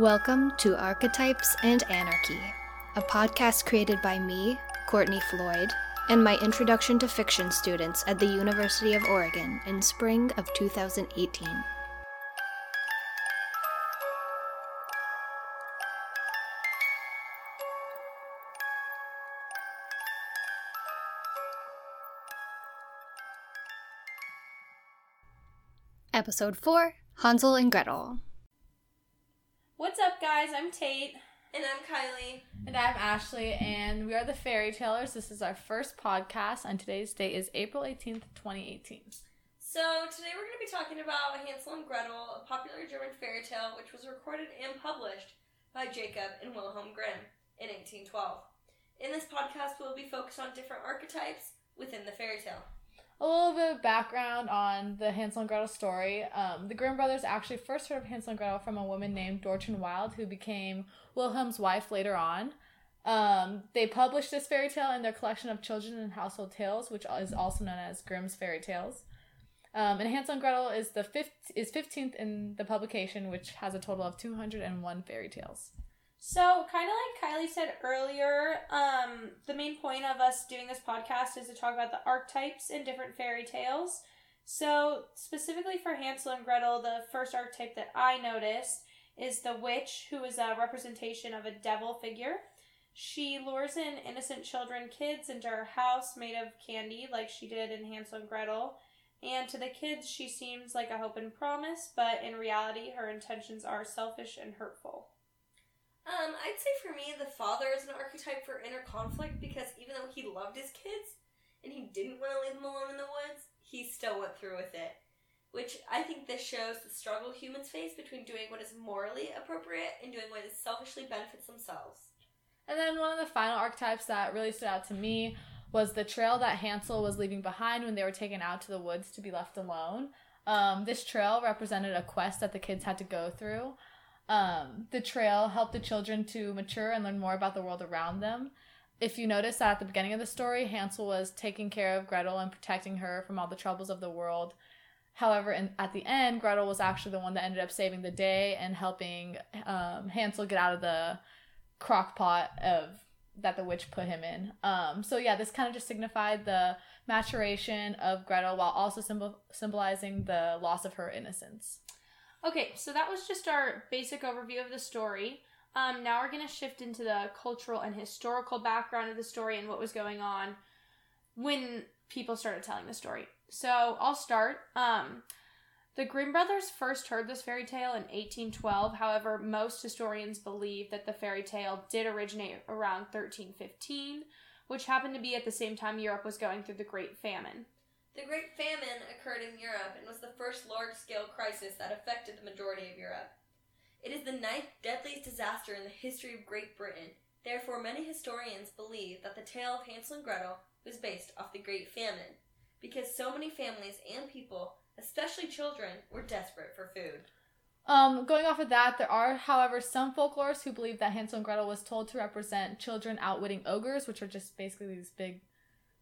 Welcome to Archetypes and Anarchy, a podcast created by me, Courtney Floyd, and my introduction to fiction students at the University of Oregon in spring of 2018. Episode 4 Hansel and Gretel. What's up, guys? I'm Tate. And I'm Kylie. And I'm Ashley, and we are the Fairy Tellers. This is our first podcast, and today's date is April 18th, 2018. So, today we're going to be talking about Hansel and Gretel, a popular German fairy tale which was recorded and published by Jacob and Wilhelm Grimm in 1812. In this podcast, we'll be focused on different archetypes within the fairy tale a little bit of background on the Hansel and Gretel story. Um, the Grimm brothers actually first heard of Hansel and Gretel from a woman named Dortchen Wild, who became Wilhelm's wife later on. Um, they published this fairy tale in their collection of children and household tales, which is also known as Grimm's Fairy Tales. Um, and Hansel and Gretel is the fifth is fifteenth in the publication, which has a total of two hundred and one fairy tales. So, kind of like Kylie said earlier, um, the main point of us doing this podcast is to talk about the archetypes in different fairy tales. So, specifically for Hansel and Gretel, the first archetype that I noticed is the witch, who is a representation of a devil figure. She lures in innocent children, kids, into her house made of candy, like she did in Hansel and Gretel. And to the kids, she seems like a hope and promise, but in reality, her intentions are selfish and hurtful. Um, I'd say for me, the father is an archetype for inner conflict because even though he loved his kids and he didn't want to leave them alone in the woods, he still went through with it. Which I think this shows the struggle humans face between doing what is morally appropriate and doing what is selfishly benefits themselves. And then one of the final archetypes that really stood out to me was the trail that Hansel was leaving behind when they were taken out to the woods to be left alone. Um, this trail represented a quest that the kids had to go through. Um, the trail helped the children to mature and learn more about the world around them. If you notice that at the beginning of the story, Hansel was taking care of Gretel and protecting her from all the troubles of the world. However, in, at the end, Gretel was actually the one that ended up saving the day and helping um, Hansel get out of the crock pot of that the witch put him in. Um, so yeah, this kind of just signified the maturation of Gretel while also symbol- symbolizing the loss of her innocence. Okay, so that was just our basic overview of the story. Um, now we're going to shift into the cultural and historical background of the story and what was going on when people started telling the story. So I'll start. Um, the Grimm brothers first heard this fairy tale in 1812. However, most historians believe that the fairy tale did originate around 1315, which happened to be at the same time Europe was going through the Great Famine. The Great Famine occurred in Europe and was the first large scale crisis that affected the majority of Europe. It is the ninth deadliest disaster in the history of Great Britain. Therefore, many historians believe that the tale of Hansel and Gretel was based off the Great Famine, because so many families and people, especially children, were desperate for food. Um, going off of that, there are, however, some folklorists who believe that Hansel and Gretel was told to represent children outwitting ogres, which are just basically these big,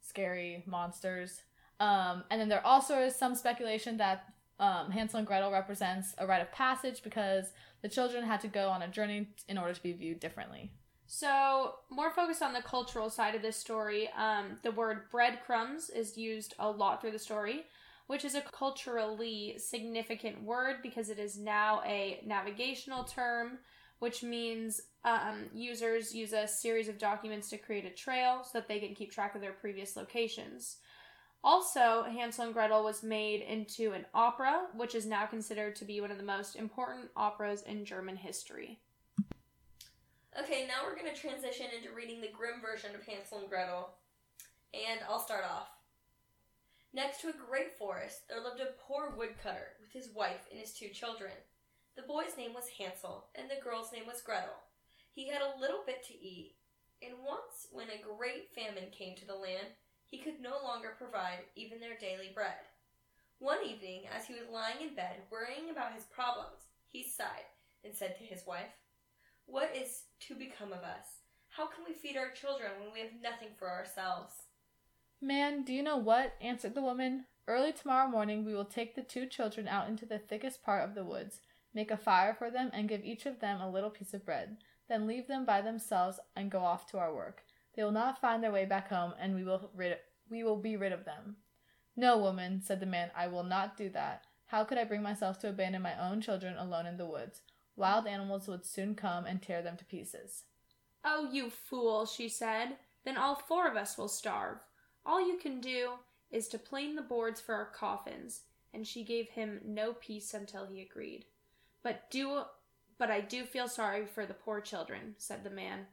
scary monsters. Um, and then there also is some speculation that um, Hansel and Gretel represents a rite of passage because the children had to go on a journey in order to be viewed differently. So, more focused on the cultural side of this story, um, the word breadcrumbs is used a lot through the story, which is a culturally significant word because it is now a navigational term, which means um, users use a series of documents to create a trail so that they can keep track of their previous locations. Also, Hansel and Gretel was made into an opera, which is now considered to be one of the most important operas in German history. Okay, now we're going to transition into reading the Grimm version of Hansel and Gretel. And I'll start off. Next to a great forest, there lived a poor woodcutter with his wife and his two children. The boy's name was Hansel, and the girl's name was Gretel. He had a little bit to eat, and once, when a great famine came to the land, he could no longer provide even their daily bread. One evening, as he was lying in bed worrying about his problems, he sighed and said to his wife, What is to become of us? How can we feed our children when we have nothing for ourselves? Man, do you know what? answered the woman. Early tomorrow morning we will take the two children out into the thickest part of the woods. Make a fire for them and give each of them a little piece of bread. Then leave them by themselves and go off to our work. They will not find their way back home, and we will rid we will be rid of them. No, woman, said the man, I will not do that. How could I bring myself to abandon my own children alone in the woods? Wild animals would soon come and tear them to pieces. Oh, you fool, she said. Then all four of us will starve. All you can do is to plane the boards for our coffins. And she gave him no peace until he agreed. But do but I do feel sorry for the poor children, said the man.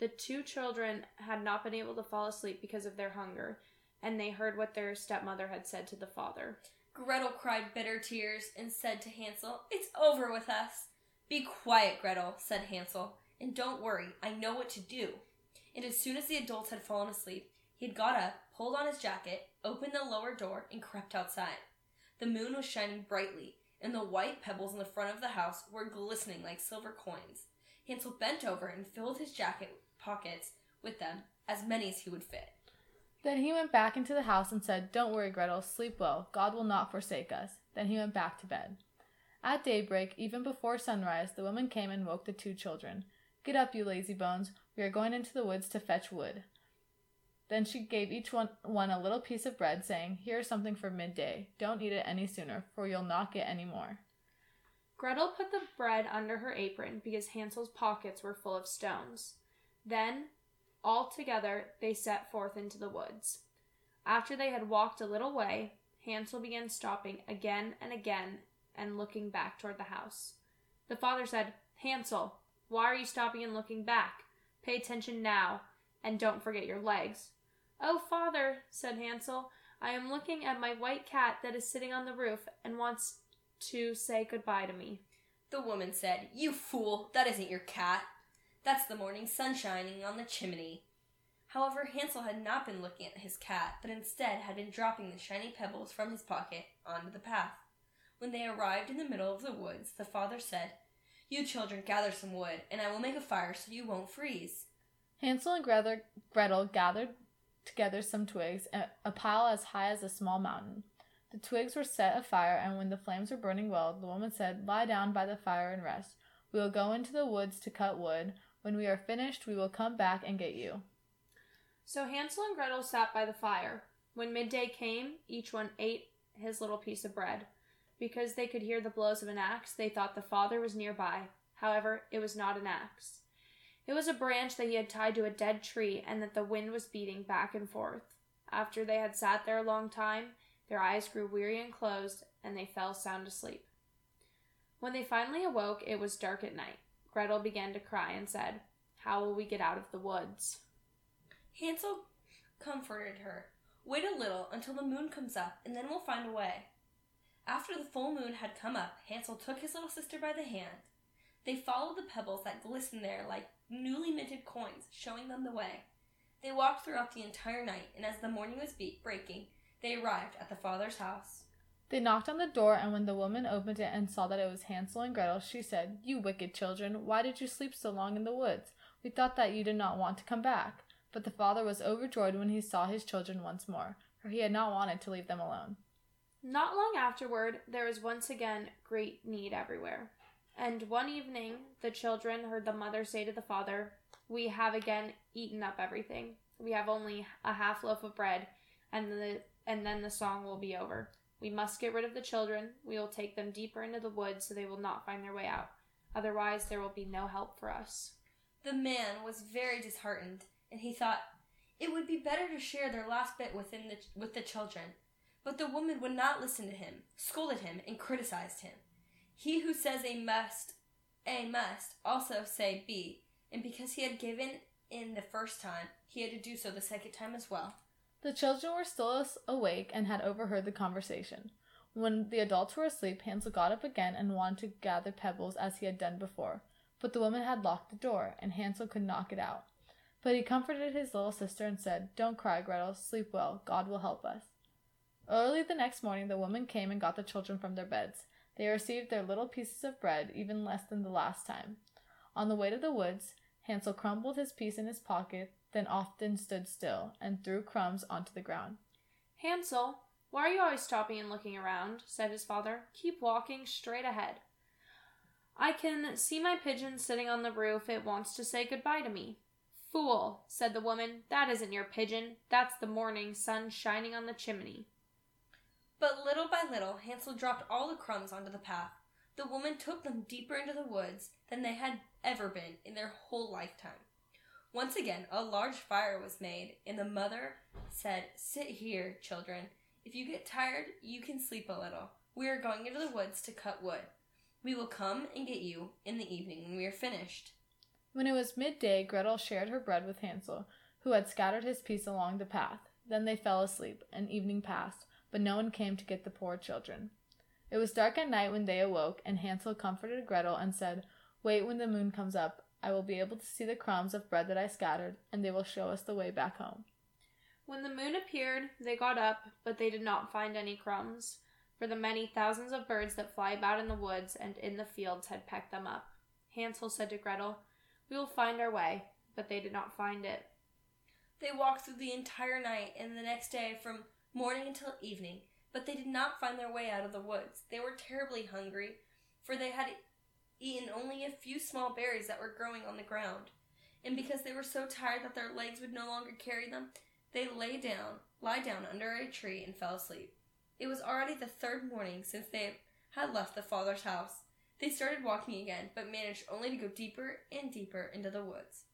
The two children had not been able to fall asleep because of their hunger, and they heard what their stepmother had said to the father. Gretel cried bitter tears and said to Hansel, It's over with us. Be quiet, Gretel, said Hansel, and don't worry, I know what to do. And as soon as the adults had fallen asleep, he had got up, pulled on his jacket, opened the lower door, and crept outside. The moon was shining brightly, and the white pebbles in the front of the house were glistening like silver coins. Hansel bent over and filled his jacket pockets with them, as many as he would fit. Then he went back into the house and said, Don't worry, Gretel, sleep well. God will not forsake us. Then he went back to bed. At daybreak, even before sunrise, the woman came and woke the two children. Get up, you lazy bones. We are going into the woods to fetch wood. Then she gave each one, one a little piece of bread, saying, Here is something for midday. Don't eat it any sooner, for you'll not get any more. Gretel put the bread under her apron because Hansel's pockets were full of stones. Then, all together, they set forth into the woods. After they had walked a little way, Hansel began stopping again and again and looking back toward the house. The father said, Hansel, why are you stopping and looking back? Pay attention now, and don't forget your legs. Oh, father, said Hansel, I am looking at my white cat that is sitting on the roof and wants to say goodbye to me. The woman said, You fool, that isn't your cat. That's the morning sun shining on the chimney. However, Hansel had not been looking at his cat, but instead had been dropping the shiny pebbles from his pocket onto the path. When they arrived in the middle of the woods, the father said, You children gather some wood, and I will make a fire so you won't freeze. Hansel and Gretel gathered together some twigs, a pile as high as a small mountain. The twigs were set afire, and when the flames were burning well, the woman said, Lie down by the fire and rest. We will go into the woods to cut wood. When we are finished, we will come back and get you. So Hansel and Gretel sat by the fire. When midday came, each one ate his little piece of bread. Because they could hear the blows of an axe, they thought the father was nearby. However, it was not an axe. It was a branch that he had tied to a dead tree and that the wind was beating back and forth. After they had sat there a long time, their eyes grew weary and closed, and they fell sound asleep. When they finally awoke, it was dark at night. Gretel began to cry and said, How will we get out of the woods? Hansel comforted her. Wait a little until the moon comes up, and then we'll find a way. After the full moon had come up, Hansel took his little sister by the hand. They followed the pebbles that glistened there like newly minted coins, showing them the way. They walked throughout the entire night, and as the morning was be- breaking, they arrived at the father's house. They knocked on the door, and when the woman opened it and saw that it was Hansel and Gretel, she said, You wicked children, why did you sleep so long in the woods? We thought that you did not want to come back. But the father was overjoyed when he saw his children once more, for he had not wanted to leave them alone. Not long afterward, there was once again great need everywhere. And one evening, the children heard the mother say to the father, We have again eaten up everything. We have only a half loaf of bread, and, the, and then the song will be over. We must get rid of the children. We will take them deeper into the woods so they will not find their way out. Otherwise, there will be no help for us. The man was very disheartened and he thought it would be better to share their last bit within the, with the children. But the woman would not listen to him, scolded him, and criticized him. He who says a must, a must, also say be, and because he had given in the first time, he had to do so the second time as well. The children were still awake and had overheard the conversation. When the adults were asleep, Hansel got up again and wanted to gather pebbles as he had done before. But the woman had locked the door, and Hansel could not get out. But he comforted his little sister and said, Don't cry, Gretel. Sleep well. God will help us. Early the next morning, the woman came and got the children from their beds. They received their little pieces of bread, even less than the last time. On the way to the woods, Hansel crumbled his piece in his pocket, then often stood still and threw crumbs onto the ground. Hansel, why are you always stopping and looking around? said his father. Keep walking straight ahead. I can see my pigeon sitting on the roof. It wants to say goodbye to me. Fool, said the woman, that isn't your pigeon. That's the morning sun shining on the chimney. But little by little, Hansel dropped all the crumbs onto the path. The woman took them deeper into the woods than they had ever been in their whole lifetime. Once again, a large fire was made, and the mother said, Sit here, children. If you get tired, you can sleep a little. We are going into the woods to cut wood. We will come and get you in the evening when we are finished. When it was midday, Gretel shared her bread with Hansel, who had scattered his piece along the path. Then they fell asleep, and evening passed, but no one came to get the poor children. It was dark at night when they awoke, and Hansel comforted Gretel and said, Wait when the moon comes up. I will be able to see the crumbs of bread that I scattered, and they will show us the way back home. When the moon appeared, they got up, but they did not find any crumbs, for the many thousands of birds that fly about in the woods and in the fields had pecked them up. Hansel said to Gretel, We will find our way, but they did not find it. They walked through the entire night and the next day from morning until evening, but they did not find their way out of the woods. They were terribly hungry, for they had eaten only a few small berries that were growing on the ground. And because they were so tired that their legs would no longer carry them, they lay down, lie down under a tree and fell asleep. It was already the third morning since they had left the father's house. They started walking again, but managed only to go deeper and deeper into the woods.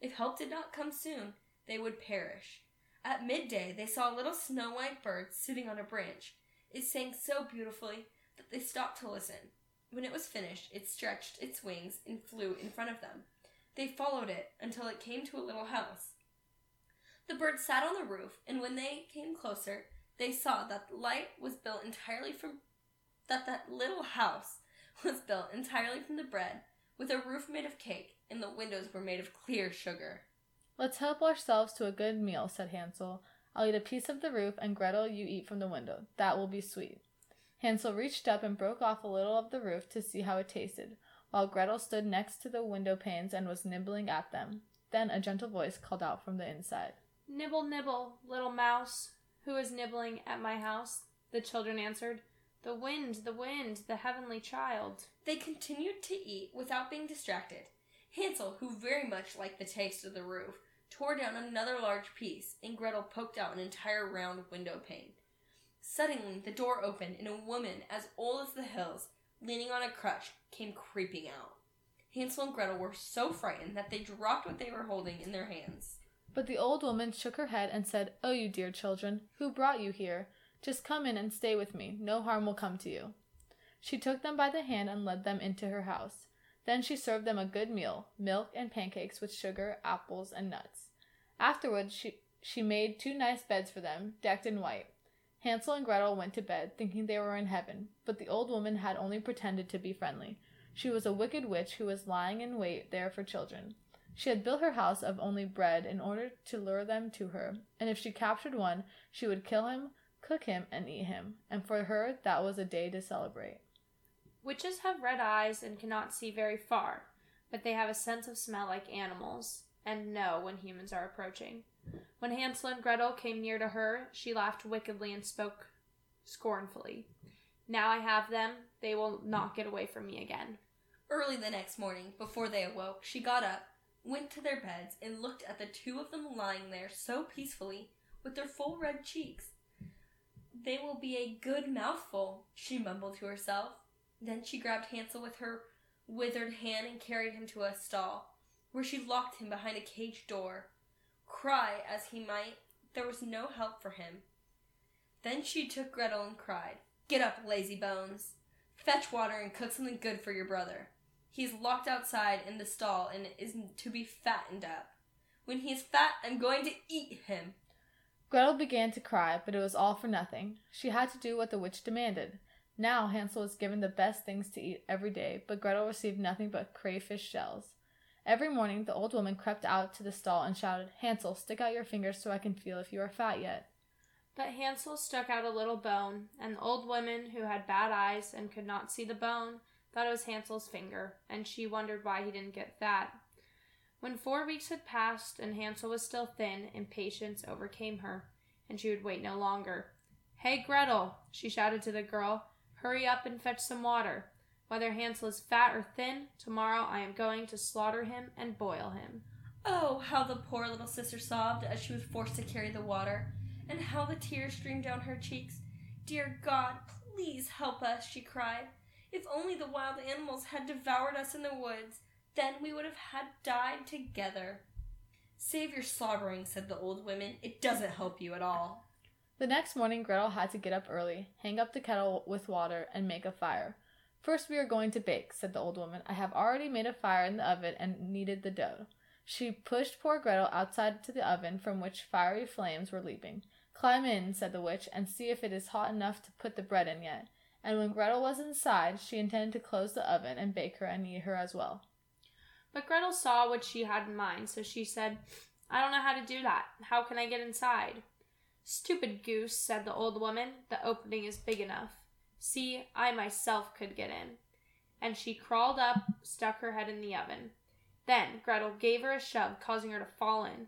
If help did not come soon, they would perish. At midday, they saw a little snow white bird sitting on a branch. It sang so beautifully that they stopped to listen. When it was finished, it stretched its wings and flew in front of them. They followed it until it came to a little house. The bird sat on the roof, and when they came closer, they saw that the light was built entirely from that that little house was built entirely from the bread, with a roof made of cake, and the windows were made of clear sugar. Let's help ourselves to a good meal, said Hansel. I'll eat a piece of the roof, and Gretel, you eat from the window. That will be sweet. Hansel reached up and broke off a little of the roof to see how it tasted, while Gretel stood next to the window panes and was nibbling at them. Then a gentle voice called out from the inside. Nibble, nibble, little mouse. Who is nibbling at my house? The children answered. The wind, the wind, the heavenly child. They continued to eat without being distracted. Hansel, who very much liked the taste of the roof, tore down another large piece, and Gretel poked out an entire round window pane. Suddenly, the door opened, and a woman as old as the hills, leaning on a crutch, came creeping out. Hansel and Gretel were so frightened that they dropped what they were holding in their hands. But the old woman shook her head and said, Oh, you dear children, who brought you here? Just come in and stay with me. No harm will come to you. She took them by the hand and led them into her house. Then she served them a good meal milk and pancakes with sugar, apples, and nuts. Afterwards, she, she made two nice beds for them, decked in white. Hansel and Gretel went to bed, thinking they were in heaven, but the old woman had only pretended to be friendly. She was a wicked witch who was lying in wait there for children. She had built her house of only bread in order to lure them to her, and if she captured one, she would kill him, cook him, and eat him, and for her that was a day to celebrate. Witches have red eyes and cannot see very far, but they have a sense of smell like animals, and know when humans are approaching. When Hansel and Gretel came near to her, she laughed wickedly and spoke scornfully. Now I have them, they will not get away from me again. Early the next morning, before they awoke, she got up, went to their beds, and looked at the two of them lying there so peacefully, with their full red cheeks. They will be a good mouthful, she mumbled to herself. Then she grabbed Hansel with her withered hand and carried him to a stall, where she locked him behind a cage door. Cry as he might, there was no help for him. Then she took Gretel and cried, Get up, lazy bones! Fetch water and cook something good for your brother. He is locked outside in the stall and is to be fattened up. When he is fat, I'm going to eat him. Gretel began to cry, but it was all for nothing. She had to do what the witch demanded. Now Hansel was given the best things to eat every day, but Gretel received nothing but crayfish shells. Every morning the old woman crept out to the stall and shouted, Hansel, stick out your fingers so I can feel if you are fat yet. But Hansel stuck out a little bone, and the old woman, who had bad eyes and could not see the bone, thought it was Hansel's finger, and she wondered why he didn't get fat. When four weeks had passed and Hansel was still thin, impatience overcame her, and she would wait no longer. Hey, Gretel, she shouted to the girl, hurry up and fetch some water. Whether Hansel is fat or thin, tomorrow I am going to slaughter him and boil him. Oh, how the poor little sister sobbed as she was forced to carry the water, and how the tears streamed down her cheeks. Dear God, please help us, she cried. If only the wild animals had devoured us in the woods, then we would have had died together. Save your slobbering, said the old women. It doesn't help you at all. The next morning, Gretel had to get up early, hang up the kettle with water, and make a fire. First, we are going to bake, said the old woman. I have already made a fire in the oven and kneaded the dough. She pushed poor Gretel outside to the oven from which fiery flames were leaping. Climb in, said the witch, and see if it is hot enough to put the bread in yet. And when Gretel was inside, she intended to close the oven and bake her and eat her as well. But Gretel saw what she had in mind, so she said, I don't know how to do that. How can I get inside? Stupid goose, said the old woman. The opening is big enough. See, I myself could get in. And she crawled up, stuck her head in the oven. Then Gretel gave her a shove, causing her to fall in.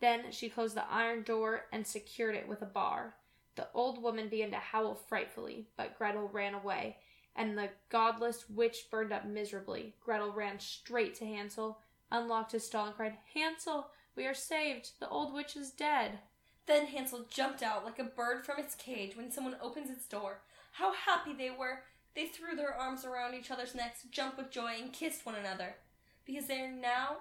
Then she closed the iron door and secured it with a bar. The old woman began to howl frightfully, but Gretel ran away, and the godless witch burned up miserably. Gretel ran straight to Hansel, unlocked his stall, and cried, Hansel, we are saved. The old witch is dead. Then Hansel jumped out like a bird from its cage when someone opens its door. How happy they were! They threw their arms around each other's necks, jumped with joy, and kissed one another. Because they now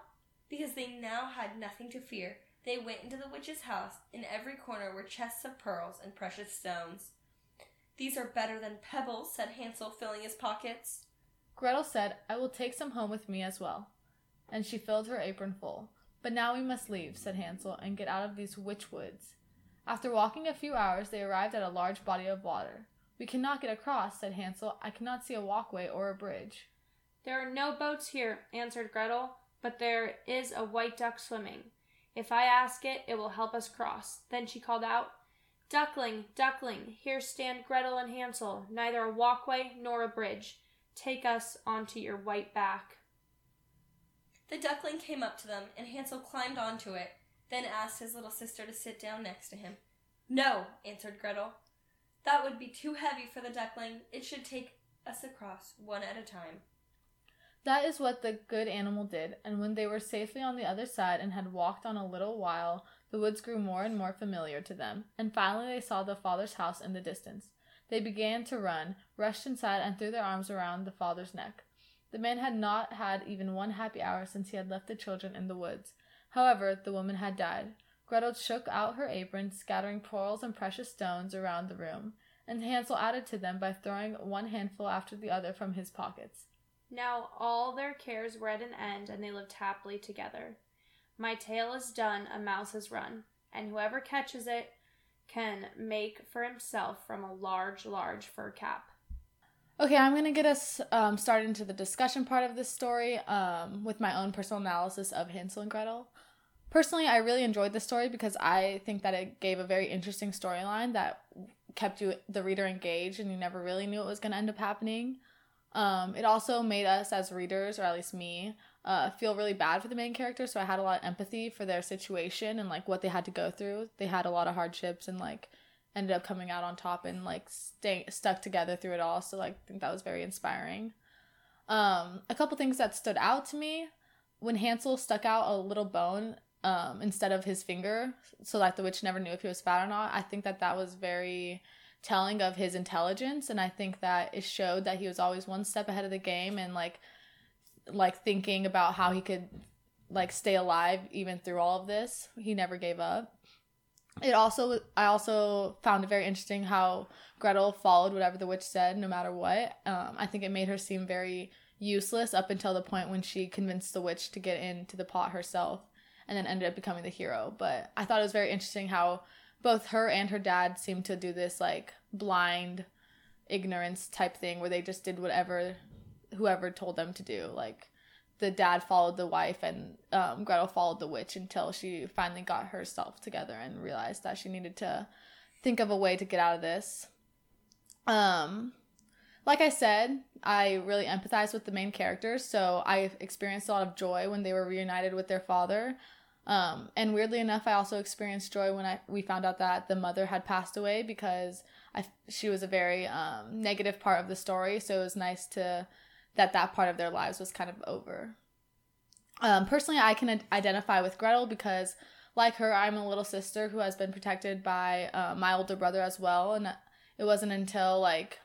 because they now had nothing to fear, they went into the witch's house. In every corner were chests of pearls and precious stones. These are better than pebbles, said Hansel, filling his pockets. Gretel said, I will take some home with me as well. And she filled her apron full. But now we must leave, said Hansel, and get out of these witch woods. After walking a few hours, they arrived at a large body of water. We cannot get across, said Hansel. I cannot see a walkway or a bridge. There are no boats here, answered Gretel, but there is a white duck swimming. If I ask it, it will help us cross. Then she called out, Duckling, duckling, here stand Gretel and Hansel, neither a walkway nor a bridge. Take us onto your white back. The duckling came up to them, and Hansel climbed onto it, then asked his little sister to sit down next to him. No, answered Gretel. That would be too heavy for the duckling. It should take us across one at a time. That is what the good animal did, and when they were safely on the other side and had walked on a little while, the woods grew more and more familiar to them, and finally they saw the father's house in the distance. They began to run, rushed inside, and threw their arms around the father's neck. The man had not had even one happy hour since he had left the children in the woods. However, the woman had died. Gretel shook out her apron, scattering pearls and precious stones around the room, and Hansel added to them by throwing one handful after the other from his pockets. Now all their cares were at an end, and they lived happily together. My tale is done, a mouse has run, and whoever catches it can make for himself from a large, large fur cap. Okay, I'm going to get us um, started into the discussion part of this story um, with my own personal analysis of Hansel and Gretel. Personally, I really enjoyed this story because I think that it gave a very interesting storyline that kept you, the reader, engaged and you never really knew what was going to end up happening. Um, it also made us as readers, or at least me, uh, feel really bad for the main character So I had a lot of empathy for their situation and like what they had to go through. They had a lot of hardships and like ended up coming out on top and like staying stuck together through it all. So like I think that was very inspiring. Um, a couple things that stood out to me when Hansel stuck out a little bone um, instead of his finger, so that the witch never knew if he was fat or not. I think that that was very telling of his intelligence and i think that it showed that he was always one step ahead of the game and like like thinking about how he could like stay alive even through all of this. He never gave up. It also i also found it very interesting how gretel followed whatever the witch said no matter what. Um, i think it made her seem very useless up until the point when she convinced the witch to get into the pot herself and then ended up becoming the hero but i thought it was very interesting how both her and her dad seemed to do this like blind ignorance type thing where they just did whatever whoever told them to do. Like the dad followed the wife and um, Gretel followed the witch until she finally got herself together and realized that she needed to think of a way to get out of this. Um, like I said, I really empathize with the main characters, so I experienced a lot of joy when they were reunited with their father. Um, and weirdly enough, I also experienced joy when I we found out that the mother had passed away because I she was a very um, negative part of the story. So it was nice to that that part of their lives was kind of over. Um, personally, I can identify with Gretel because, like her, I'm a little sister who has been protected by uh, my older brother as well, and it wasn't until like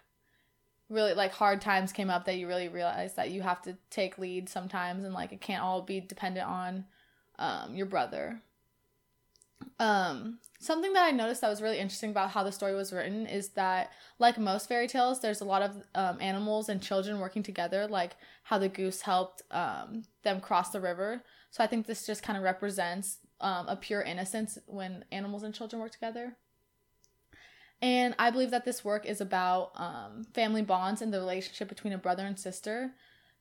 really like hard times came up that you really realize that you have to take lead sometimes, and like it can't all be dependent on um, your brother. Um, something that I noticed that was really interesting about how the story was written is that, like most fairy tales, there's a lot of um, animals and children working together, like how the goose helped um, them cross the river. So I think this just kind of represents um, a pure innocence when animals and children work together. And I believe that this work is about um, family bonds and the relationship between a brother and sister.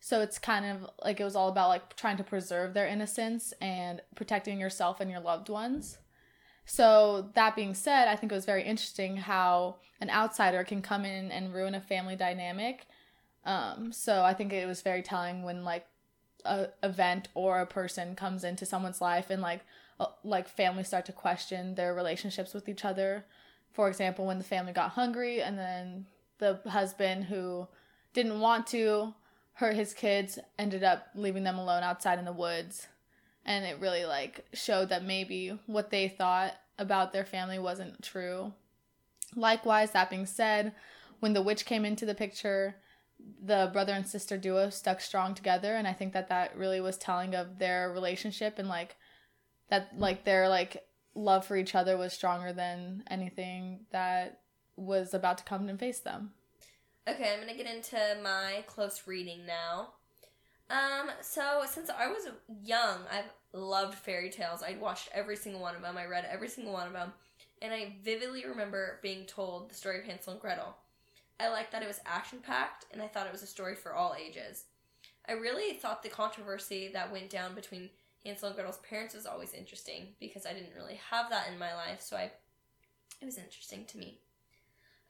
So it's kind of like it was all about like trying to preserve their innocence and protecting yourself and your loved ones. So, that being said, I think it was very interesting how an outsider can come in and ruin a family dynamic. Um, so, I think it was very telling when, like, a event or a person comes into someone's life and, like, uh, like families start to question their relationships with each other. For example, when the family got hungry and then the husband who didn't want to hurt his kids ended up leaving them alone outside in the woods and it really like showed that maybe what they thought about their family wasn't true. Likewise, that being said, when the witch came into the picture, the brother and sister duo stuck strong together and I think that that really was telling of their relationship and like that like their like love for each other was stronger than anything that was about to come and face them. Okay, I'm to get into my close reading now. Um, so since I was young, I've loved fairy tales. I'd watched every single one of them. I read every single one of them, and I vividly remember being told the story of Hansel and Gretel. I liked that it was action packed, and I thought it was a story for all ages. I really thought the controversy that went down between Hansel and Gretel's parents was always interesting because I didn't really have that in my life, so I it was interesting to me.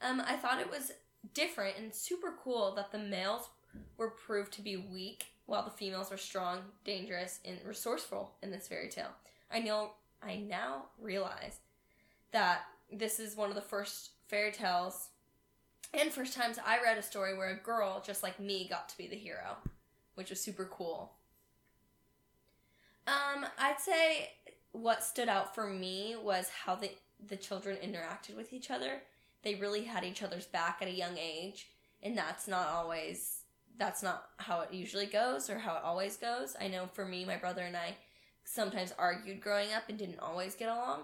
Um, I thought it was different and super cool that the males were proved to be weak while the females were strong, dangerous, and resourceful in this fairy tale. I know I now realize that this is one of the first fairy tales and first times I read a story where a girl just like me got to be the hero, which was super cool. Um, I'd say what stood out for me was how the the children interacted with each other. They really had each other's back at a young age, and that's not always that's not how it usually goes or how it always goes. I know for me, my brother and I sometimes argued growing up and didn't always get along.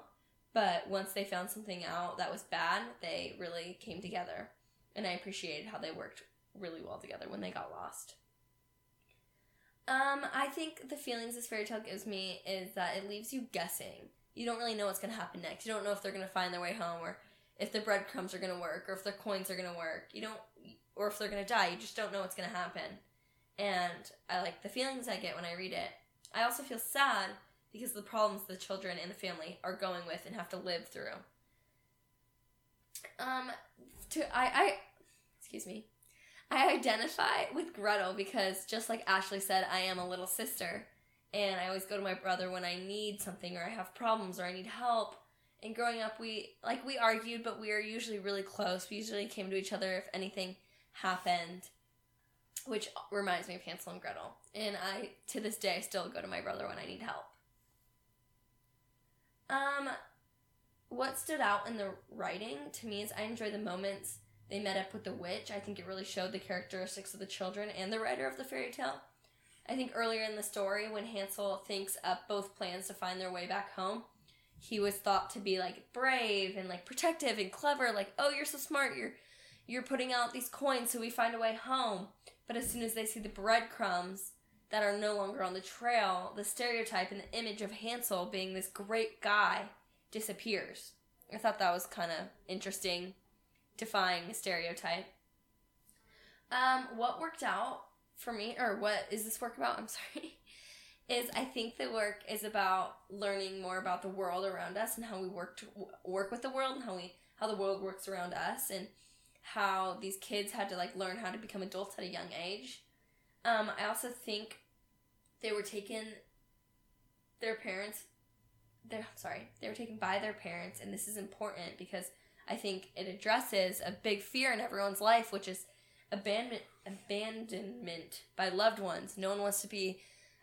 But once they found something out that was bad, they really came together. And I appreciated how they worked really well together when they got lost. Um, I think the feelings this fairy tale gives me is that it leaves you guessing. You don't really know what's going to happen next. You don't know if they're going to find their way home or if the breadcrumbs are going to work or if the coins are going to work. You don't or if they're gonna die. You just don't know what's gonna happen. And I like the feelings I get when I read it. I also feel sad because the problems the children and the family are going with and have to live through. Um, to I I excuse me. I identify with Gretel because just like Ashley said, I am a little sister. And I always go to my brother when I need something or I have problems or I need help. And growing up, we like we argued, but we were usually really close. We usually came to each other if anything happened, which reminds me of Hansel and Gretel. And I, to this day, still go to my brother when I need help. Um, what stood out in the writing to me is I enjoy the moments they met up with the witch. I think it really showed the characteristics of the children and the writer of the fairy tale. I think earlier in the story, when Hansel thinks up both plans to find their way back home, he was thought to be like brave and like protective and clever, like, oh, you're so smart, you're you're putting out these coins so we find a way home. But as soon as they see the breadcrumbs that are no longer on the trail, the stereotype and the image of Hansel being this great guy disappears. I thought that was kind of interesting, defying a stereotype. Um, what worked out for me, or what is this work about? I'm sorry. Is I think the work is about learning more about the world around us and how we work to work with the world and how we how the world works around us and how these kids had to like learn how to become adults at a young age. Um, I also think they were taken their parents they're sorry, they were taken by their parents and this is important because I think it addresses a big fear in everyone's life, which is abandonment abandonment by loved ones. No one wants to be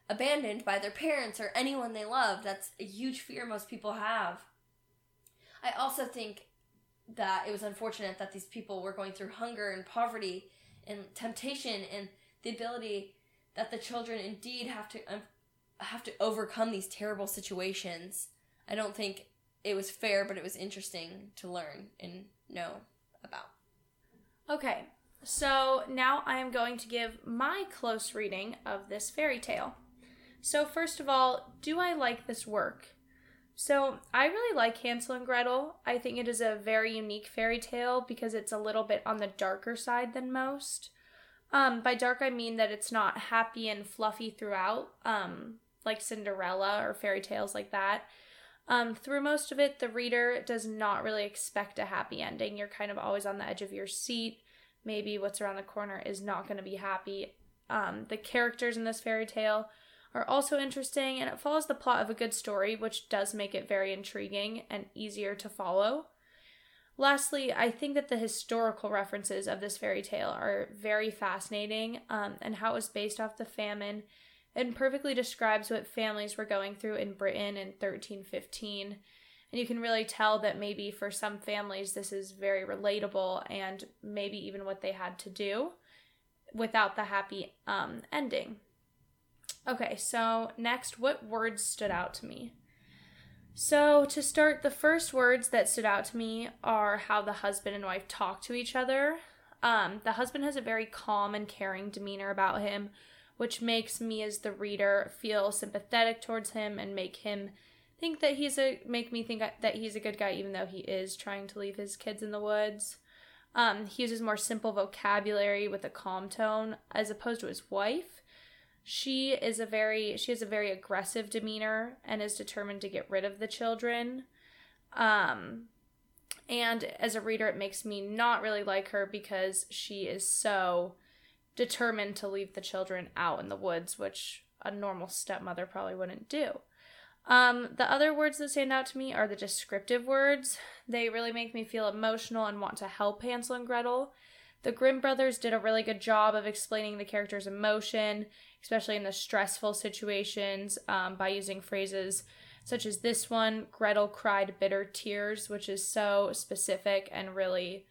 abandoned by their parents or anyone they love. That's a huge fear most people have. I also think that it was unfortunate that these people were going through hunger and poverty and temptation and the ability that the children indeed have to um, have to overcome these terrible situations. I don't think it was fair, but it was interesting to learn and know about. Okay, so now I am going to give my close reading of this fairy tale. So, first of all, do I like this work? So, I really like Hansel and Gretel. I think it is a very unique fairy tale because it's a little bit on the darker side than most. Um, by dark, I mean that it's not happy and fluffy throughout, um, like Cinderella or fairy tales like that. Um, through most of it, the reader does not really expect a happy ending. You're kind of always on the edge of your seat. Maybe what's around the corner is not going to be happy. Um, the characters in this fairy tale are also interesting, and it follows the plot of a good story, which does make it very intriguing and easier to follow. Lastly, I think that the historical references of this fairy tale are very fascinating, um, and how it was based off the famine and perfectly describes what families were going through in Britain in 1315. And you can really tell that maybe for some families this is very relatable and maybe even what they had to do without the happy um, ending. Okay, so next, what words stood out to me? So, to start, the first words that stood out to me are how the husband and wife talk to each other. Um, the husband has a very calm and caring demeanor about him, which makes me as the reader feel sympathetic towards him and make him think that he's a make me think that he's a good guy even though he is trying to leave his kids in the woods. Um, he uses more simple vocabulary with a calm tone as opposed to his wife. She is a very she has a very aggressive demeanor and is determined to get rid of the children. Um, and as a reader, it makes me not really like her because she is so determined to leave the children out in the woods, which a normal stepmother probably wouldn't do. Um, the other words that stand out to me are the descriptive words. They really make me feel emotional and want to help Hansel and Gretel. The Grimm brothers did a really good job of explaining the character's emotion, especially in the stressful situations, um, by using phrases such as this one Gretel cried bitter tears, which is so specific and really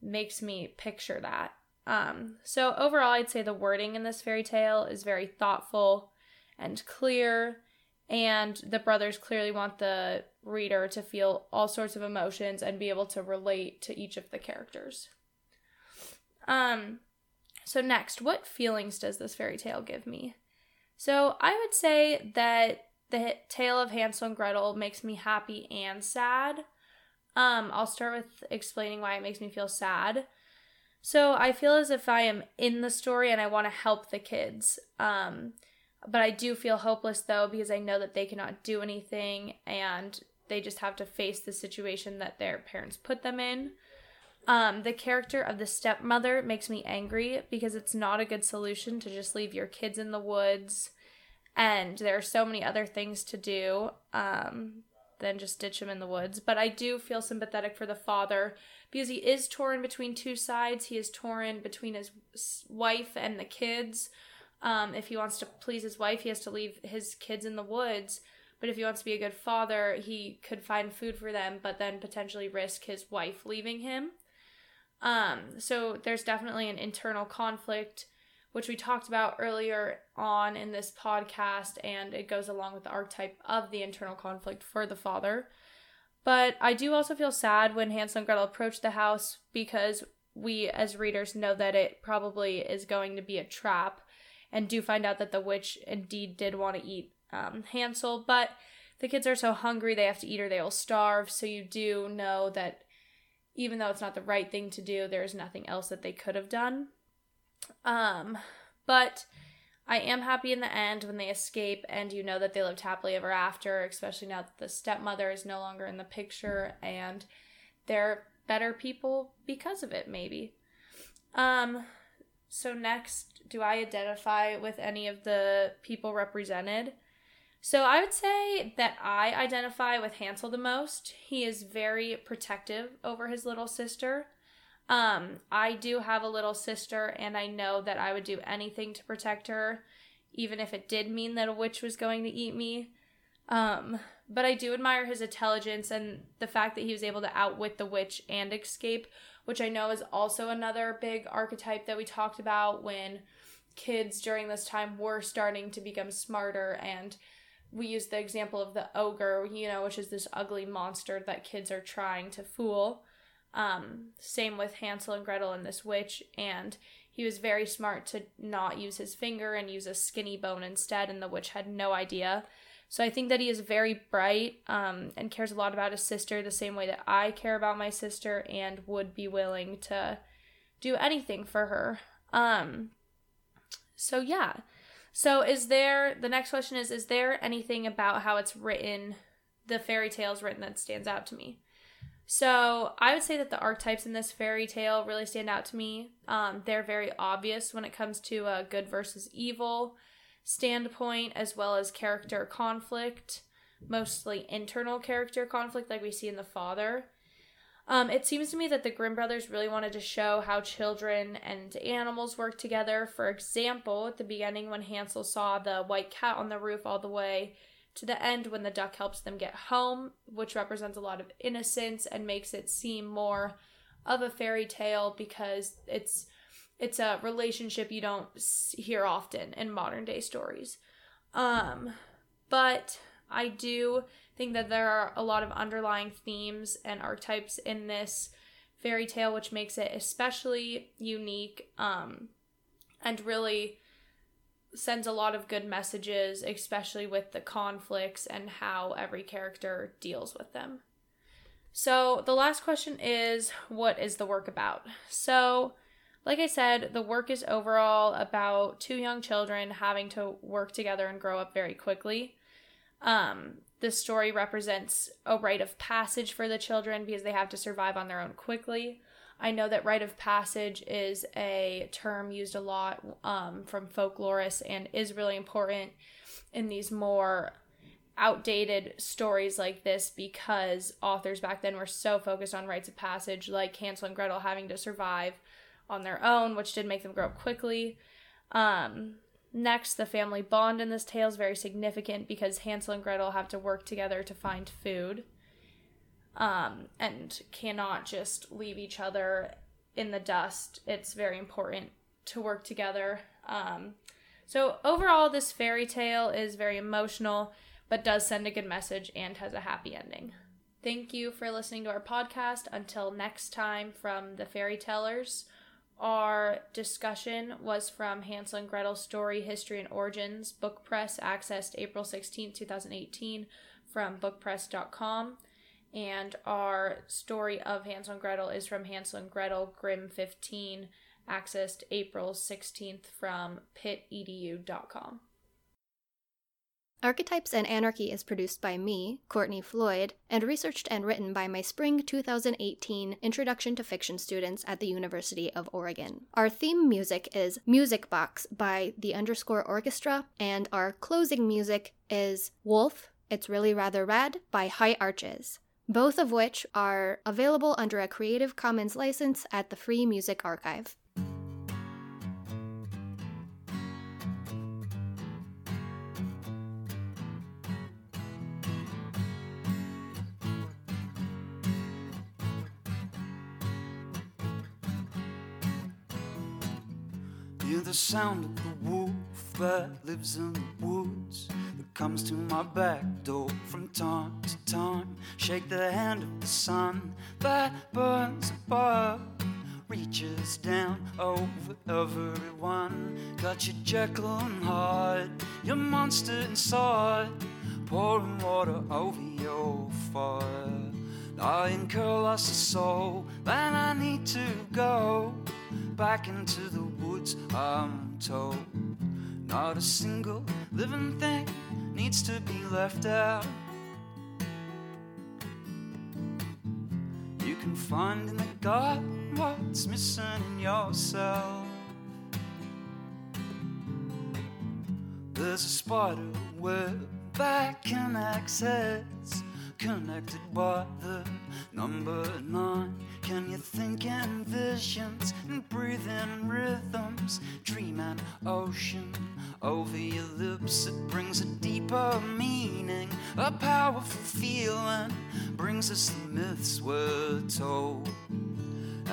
makes me picture that. Um, so, overall, I'd say the wording in this fairy tale is very thoughtful and clear, and the brothers clearly want the reader to feel all sorts of emotions and be able to relate to each of the characters. Um, so, next, what feelings does this fairy tale give me? So, I would say that the tale of Hansel and Gretel makes me happy and sad. Um, I'll start with explaining why it makes me feel sad. So I feel as if I am in the story and I want to help the kids. Um, but I do feel hopeless though because I know that they cannot do anything and they just have to face the situation that their parents put them in. Um, the character of the stepmother makes me angry because it's not a good solution to just leave your kids in the woods. And there are so many other things to do um, than just ditch them in the woods. But I do feel sympathetic for the father because he is torn between two sides. He is torn between his wife and the kids. Um, if he wants to please his wife, he has to leave his kids in the woods. But if he wants to be a good father, he could find food for them, but then potentially risk his wife leaving him. Um, so there's definitely an internal conflict, which we talked about earlier on in this podcast, and it goes along with the archetype of the internal conflict for the father. But I do also feel sad when Hansel and Gretel approach the house because we as readers know that it probably is going to be a trap and do find out that the witch indeed did want to eat um, Hansel. But the kids are so hungry they have to eat or they will starve. So you do know that even though it's not the right thing to do, there's nothing else that they could have done. Um, but I am happy in the end when they escape and you know that they lived happily ever after, especially now that the stepmother is no longer in the picture and they're better people because of it, maybe. Um, so next, do I identify with any of the people represented? So I would say that I identify with Hansel the most. He is very protective over his little sister. Um, I do have a little sister, and I know that I would do anything to protect her, even if it did mean that a witch was going to eat me. Um, but I do admire his intelligence and the fact that he was able to outwit the witch and escape, which I know is also another big archetype that we talked about when kids during this time were starting to become smarter and we use the example of the ogre, you know, which is this ugly monster that kids are trying to fool. Um, same with Hansel and Gretel and this witch, and he was very smart to not use his finger and use a skinny bone instead, and the witch had no idea. So I think that he is very bright um, and cares a lot about his sister the same way that I care about my sister and would be willing to do anything for her. Um, so yeah. So is there the next question is is there anything about how it's written, the fairy tales written that stands out to me? So I would say that the archetypes in this fairy tale really stand out to me. Um, they're very obvious when it comes to a good versus evil standpoint, as well as character conflict, mostly internal character conflict, like we see in the father. Um, it seems to me that the Grimm brothers really wanted to show how children and animals work together. For example, at the beginning, when Hansel saw the white cat on the roof all the way to the end, when the duck helps them get home, which represents a lot of innocence and makes it seem more of a fairy tale because it's it's a relationship you don't hear often in modern day stories. Um, but I do think that there are a lot of underlying themes and archetypes in this fairy tale, which makes it especially unique um, and really sends a lot of good messages, especially with the conflicts and how every character deals with them. So, the last question is what is the work about? So, like I said, the work is overall about two young children having to work together and grow up very quickly. Um, the story represents a rite of passage for the children because they have to survive on their own quickly. I know that rite of passage is a term used a lot um, from folklorists and is really important in these more outdated stories like this because authors back then were so focused on rites of passage, like Hansel and Gretel having to survive on their own, which did make them grow up quickly. Um, Next, the family bond in this tale is very significant because Hansel and Gretel have to work together to find food um, and cannot just leave each other in the dust. It's very important to work together. Um, so, overall, this fairy tale is very emotional, but does send a good message and has a happy ending. Thank you for listening to our podcast. Until next time, from the Fairy Tellers. Our discussion was from Hansel and Gretel Story, History, and Origins, Book Press, accessed April 16, 2018, from bookpress.com. And our story of Hansel and Gretel is from Hansel and Gretel, Grimm 15, accessed April 16th from pitedu.com. Archetypes and Anarchy is produced by me, Courtney Floyd, and researched and written by my spring 2018 Introduction to Fiction students at the University of Oregon. Our theme music is Music Box by the underscore orchestra, and our closing music is Wolf, It's Really Rather Rad by High Arches, both of which are available under a Creative Commons license at the Free Music Archive. Hear the sound of the wolf that lives in the woods that comes to my back door from time to time. Shake the hand of the sun that burns above, reaches down over everyone. Got your Jekyll and Hyde, your monster inside, pouring water over your fire. I incur lost a soul, then I need to go back into the I'm told. Not a single living thing needs to be left out. You can find in the garden what's missing in yourself. There's a spider web that can access, connected by the number nine. Can you think in visions and breathe in rhythms? Dream an ocean over your lips. It brings a deeper meaning, a powerful feeling. Brings us the myths we're told.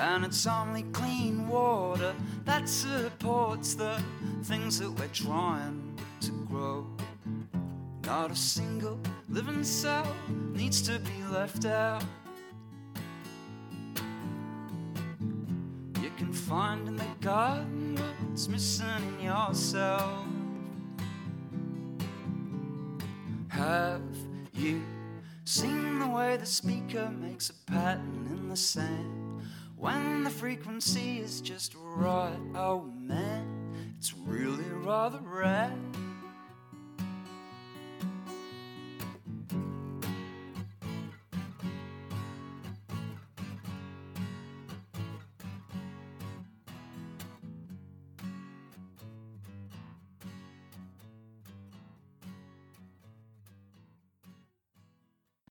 And it's only clean water that supports the things that we're trying to grow. Not a single living cell needs to be left out. You can find in the garden what's missing in yourself. Have you seen the way the speaker makes a pattern in the sand? When the frequency is just right, oh man, it's really rather rad.